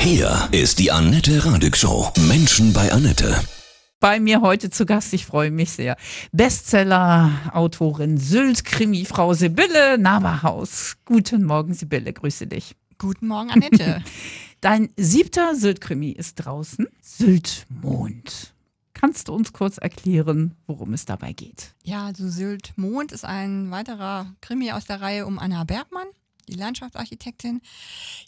Hier ist die Annette Radig Show. Menschen bei Annette. Bei mir heute zu Gast, ich freue mich sehr. Bestseller-Autorin Sylt, Krimi-Frau Sibylle Naberhaus. Guten Morgen, Sibylle, grüße dich. Guten Morgen, Annette. Dein siebter Sylt-Krimi ist draußen. Sylt-Mond. Kannst du uns kurz erklären, worum es dabei geht? ja, also Sylt Mond ist ein weiterer Krimi aus der Reihe um Anna Bergmann, die Landschaftsarchitektin.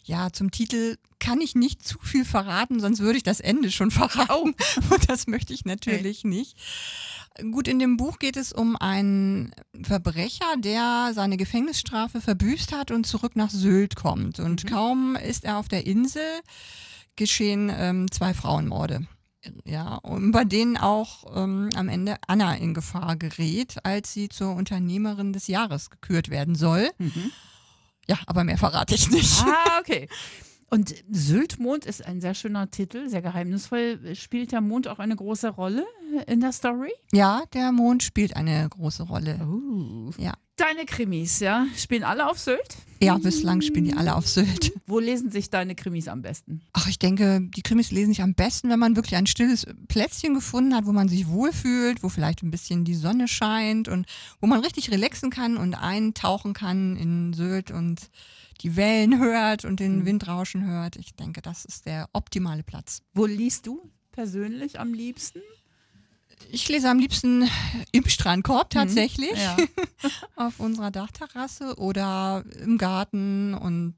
Ja, zum Titel kann ich nicht zu viel verraten, sonst würde ich das Ende schon verraten. Und das möchte ich natürlich nicht. Gut, in dem Buch geht es um einen Verbrecher, der seine Gefängnisstrafe verbüßt hat und zurück nach Sylt kommt. Und kaum ist er auf der Insel, geschehen ähm, zwei Frauenmorde. Ja, und bei denen auch ähm, am Ende Anna in Gefahr gerät, als sie zur Unternehmerin des Jahres gekürt werden soll. Ja, aber mehr verrate ich nicht. Ah, okay. Und Sylt-Mond ist ein sehr schöner Titel, sehr geheimnisvoll. Spielt der Mond auch eine große Rolle in der Story? Ja, der Mond spielt eine große Rolle. Oh. Ja. Deine Krimis, ja, spielen alle auf Sylt? Ja, bislang spielen die alle auf Sylt. Wo lesen sich deine Krimis am besten? Ach, ich denke, die Krimis lesen sich am besten, wenn man wirklich ein stilles Plätzchen gefunden hat, wo man sich wohlfühlt, wo vielleicht ein bisschen die Sonne scheint und wo man richtig relaxen kann und eintauchen kann in Sylt und die Wellen hört und den Windrauschen hört. Ich denke, das ist der optimale Platz. Wo liest du persönlich am liebsten? Ich lese am liebsten im Strandkorb tatsächlich, Ja. auf unserer Dachterrasse oder im Garten und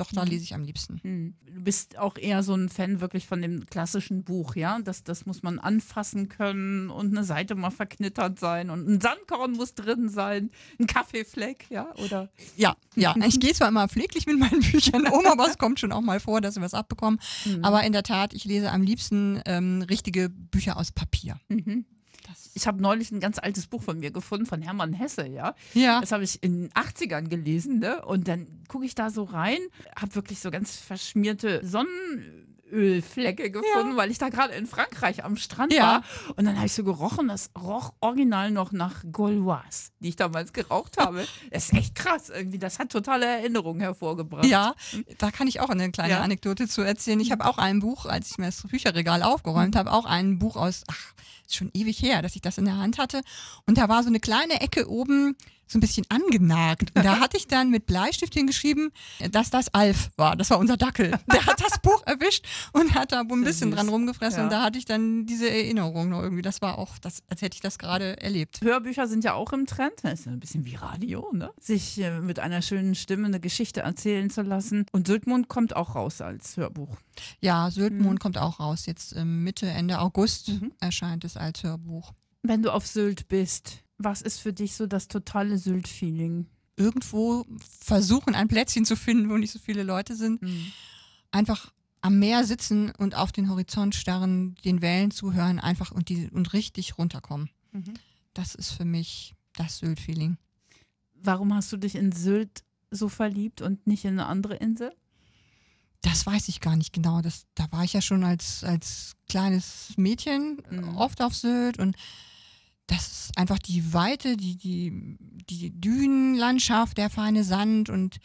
doch, da lese ich am liebsten. Hm. Du bist auch eher so ein Fan wirklich von dem klassischen Buch, ja? Das, das muss man anfassen können und eine Seite mal verknittert sein und ein Sandkorn muss drin sein, ein Kaffeefleck, ja? Oder? Ja, ja. Ich gehe zwar immer pfleglich mit meinen Büchern um, aber es kommt schon auch mal vor, dass wir was abbekommen. Aber in der Tat, ich lese am liebsten ähm, richtige Bücher aus Papier. Ich habe neulich ein ganz altes Buch von mir gefunden, von Hermann Hesse, ja. Ja. Das habe ich in den 80ern gelesen, ne? Und dann gucke ich da so rein, habe wirklich so ganz verschmierte Sonnenölflecke gefunden, weil ich da gerade in Frankreich am Strand Ja. war. Und dann habe ich so gerochen, das roch original noch nach Gauloise, die ich damals geraucht habe. Das ist echt krass irgendwie. Das hat totale Erinnerungen hervorgebracht. Ja, da kann ich auch eine kleine Ja. Anekdote zu erzählen. Ich habe auch ein Buch, als ich mir das Bücherregal aufgeräumt habe, auch ein Buch aus, ach, ist schon ewig her, dass ich das in der Hand hatte. Und da war so eine kleine Ecke oben so ein bisschen angenagt. Und da hatte ich dann mit Bleistift hingeschrieben, dass das Alf war. Das war unser Dackel. Der hat das Buch erwischt und hat da wohl ein bisschen dran rumgefressen. Ja. Und da hatte ich dann diese Erinnerung noch irgendwie. Das war auch, das, als hätte ich das gerade erlebt. Hörbücher sind ja auch im Trend. Das ist ja ein bisschen wie Radio, ne? Sich äh, mit einer schönen Stimme eine Geschichte erzählen zu lassen. Und Südmund kommt auch raus als Hörbuch. Ja, Syltmond kommt auch raus. Jetzt ähm, Mitte, Ende August erscheint es als Hörbuch. Wenn du auf Sylt bist, was ist für dich so das totale Sylt-Feeling? irgendwo versuchen, ein Plätzchen zu finden, wo nicht so viele Leute sind. Einfach am Meer sitzen und auf den Horizont starren, den Wellen zuhören, einfach und, die, und richtig runterkommen. Das ist für mich das Sylt-Feeling. Warum hast du dich in Sylt so verliebt und nicht in eine andere Insel? Das weiß ich gar nicht genau. Das, da war ich ja schon als, als kleines Mädchen Mhm. oft auf Sylt und das ist einfach die Weite, die, die, die Dünenlandschaft, der feine Sand und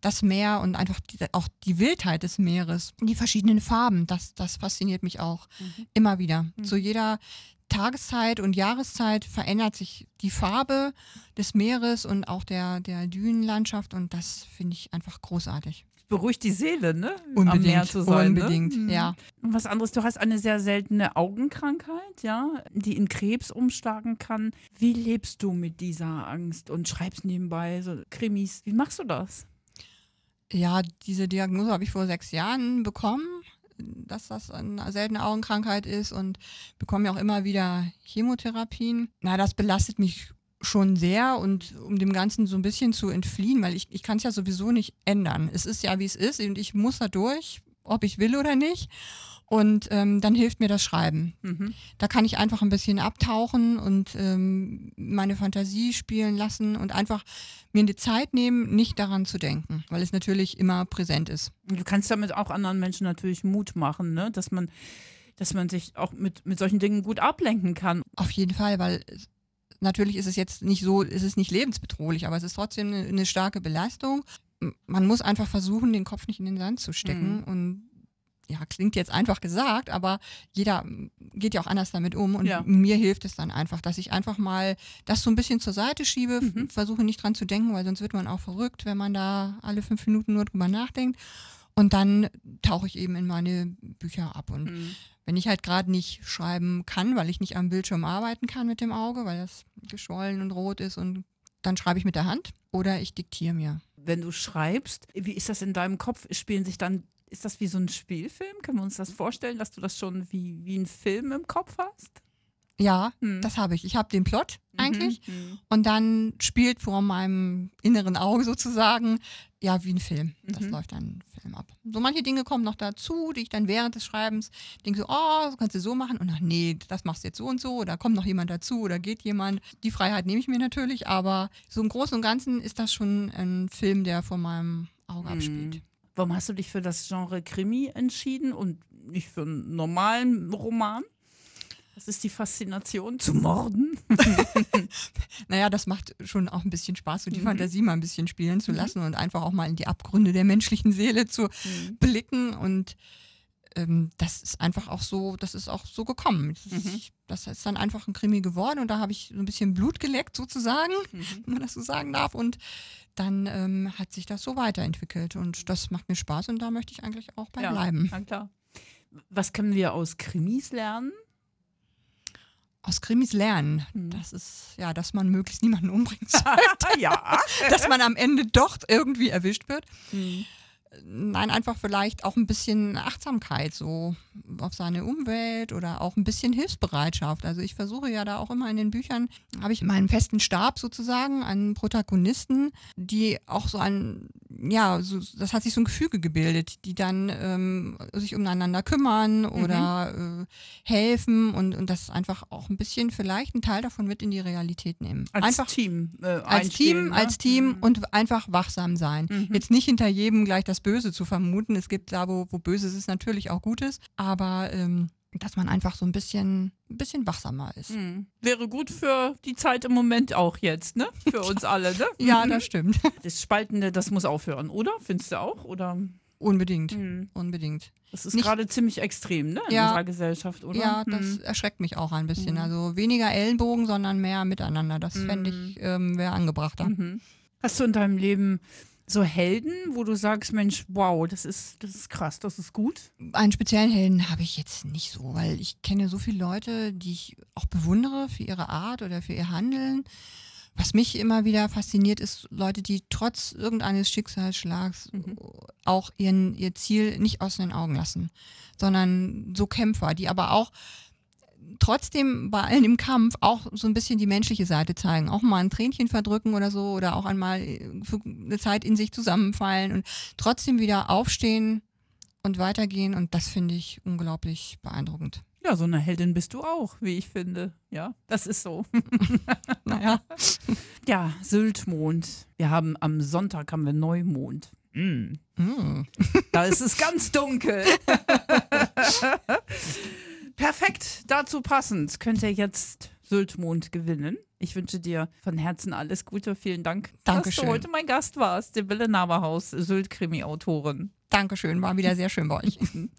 das Meer und einfach die, auch die Wildheit des Meeres, die verschiedenen Farben, das, das fasziniert mich auch immer wieder. Zu jeder Tageszeit und Jahreszeit verändert sich die Farbe des Meeres und auch der, der Dünenlandschaft und das finde ich einfach großartig. Beruhigt die Seele, ne? Am Unbedingt, Meer zu sein. unbedingt, ne? Ja. Und was anderes, du hast eine sehr seltene Augenkrankheit, ja, die in Krebs umschlagen kann. Wie lebst du mit dieser Angst und schreibst nebenbei so Krimis? Wie machst du das? Ja, diese Diagnose habe ich vor sechs Jahren bekommen, dass das eine seltene Augenkrankheit ist und bekomme ja auch immer wieder Chemotherapien. Na, das belastet mich schon sehr und um dem Ganzen so ein bisschen zu entfliehen, weil ich, ich kann es ja sowieso nicht ändern. Es ist ja, wie es ist und ich muss da durch, ob ich will oder nicht. Und ähm, dann hilft mir das Schreiben. Mhm. Da kann ich einfach ein bisschen abtauchen und ähm, meine Fantasie spielen lassen und einfach mir die Zeit nehmen, nicht daran zu denken, weil es natürlich immer präsent ist. Du kannst damit auch anderen Menschen natürlich Mut machen, ne? dass man, dass man sich auch mit, mit solchen Dingen gut ablenken kann. Auf jeden Fall, weil natürlich ist es jetzt nicht so, es ist nicht lebensbedrohlich, aber es ist trotzdem eine, eine starke Belastung. Man muss einfach versuchen, den Kopf nicht in den Sand zu stecken und ja, klingt jetzt einfach gesagt, aber jeder geht ja auch anders damit um. Und Ja. mir hilft es dann einfach, dass ich einfach mal das so ein bisschen zur Seite schiebe, Mhm. versuche nicht dran zu denken, weil sonst wird man auch verrückt, wenn man da alle fünf Minuten nur drüber nachdenkt. Und dann tauche ich eben in meine Bücher ab. Und Mhm. wenn ich halt gerade nicht schreiben kann, weil ich nicht am Bildschirm arbeiten kann mit dem Auge, weil das geschwollen und rot ist und dann schreibe ich mit der Hand oder ich diktiere mir. Wenn du schreibst, wie ist das in deinem Kopf? Spielen sich dann, ist das wie so ein Spielfilm? Können wir uns das vorstellen, dass du das schon wie, wie ein Film im Kopf hast? Ja, Hm. das habe ich. Ich habe den Plot eigentlich Mhm. und dann spielt vor meinem inneren Auge sozusagen ja wie ein Film. Das Mhm. läuft dann ein Film ab. So manche Dinge kommen noch dazu, die ich dann während des Schreibens denke so, oh, das kannst du so machen und ach nee, das machst du jetzt so und so oder kommt noch jemand dazu oder geht jemand. Die Freiheit nehme ich mir natürlich, aber so im Großen und Ganzen ist das schon ein Film, der vor meinem Auge abspielt. Mhm. Warum hast du dich für das Genre Krimi entschieden und nicht für einen normalen Roman? Was ist die Faszination zu morden? Naja, das macht schon auch ein bisschen Spaß, so die Mhm. Fantasie mal ein bisschen spielen zu Mhm. lassen und einfach auch mal in die Abgründe der menschlichen Seele zu blicken. Und ähm, das ist einfach auch so, das ist auch so gekommen. Das, Mhm. ist, das ist dann einfach ein Krimi geworden und da habe ich so ein bisschen Blut geleckt sozusagen, Mhm. wenn man das so sagen darf. Und dann ähm, hat sich das so weiterentwickelt und das macht mir Spaß und da möchte ich eigentlich auch bei Ja, bleiben. na klar. Was können wir aus Krimis lernen? Aus Krimis lernen, Mhm. das ist ja, dass man möglichst niemanden umbringt, ja. dass man am Ende doch irgendwie erwischt wird. Mhm. Nein, einfach vielleicht auch ein bisschen Achtsamkeit so auf seine Umwelt oder auch ein bisschen Hilfsbereitschaft. Also ich versuche ja da auch immer in den Büchern, habe ich meinen festen Stab sozusagen an Protagonisten, die auch so ein, ja, so, das hat sich so ein Gefüge gebildet, die dann ähm, sich umeinander kümmern oder äh, helfen und, und das einfach auch ein bisschen vielleicht einen Teil davon mit in die Realität nehmen. Als einfach Team. Äh, als Team, ne? als Team Mhm. und einfach wachsam sein. Mhm. Jetzt nicht hinter jedem gleich das Böse zu vermuten. Es gibt da, wo, wo Böses ist, natürlich auch Gutes, aber ähm, dass man einfach so ein bisschen, ein bisschen wachsamer ist. Mhm. Wäre gut für die Zeit im Moment auch jetzt, ne? Für uns alle, ne? Ja, das stimmt. Das Spaltende, das muss aufhören, oder? Findest du auch? Oder? Unbedingt. Mhm. Unbedingt. Das ist gerade ziemlich extrem, ne? In Ja. unserer Gesellschaft, oder? Ja, das Mhm. erschreckt mich auch ein bisschen. Mhm. Also weniger Ellenbogen, sondern mehr miteinander. Das fände Mhm. ich, ähm, wäre angebrachter. Mhm. Hast du in deinem Leben so Helden, wo du sagst, Mensch, wow, das ist, das ist krass, das ist gut? Einen speziellen Helden habe ich jetzt nicht so, weil ich kenne so viele Leute, die ich auch bewundere für ihre Art oder für ihr Handeln. Was mich immer wieder fasziniert, ist Leute, die trotz irgendeines Schicksalsschlags Mhm. auch ihren, ihr Ziel nicht aus den Augen lassen, sondern so Kämpfer, die aber auch trotzdem bei allen im Kampf auch so ein bisschen die menschliche Seite zeigen. Auch mal ein Tränchen verdrücken oder so oder auch einmal für eine Zeit in sich zusammenfallen und trotzdem wieder aufstehen und weitergehen. Und das finde ich unglaublich beeindruckend. Ja, so eine Heldin bist du auch, wie ich finde. Ja, das ist so. Naja, Ja, Syltmond. Wir haben am Sonntag haben wir Neumond. Mm. mm. Da ist es ganz dunkel. Perfekt, dazu passend könnte jetzt Syltmond gewinnen. Ich wünsche dir von Herzen alles Gute. Vielen Dank, dass Dankeschön. du heute mein Gast warst. Die Wille Naberhaus, Sylt-Krimi-Autorin. Dankeschön, war wieder sehr schön bei euch.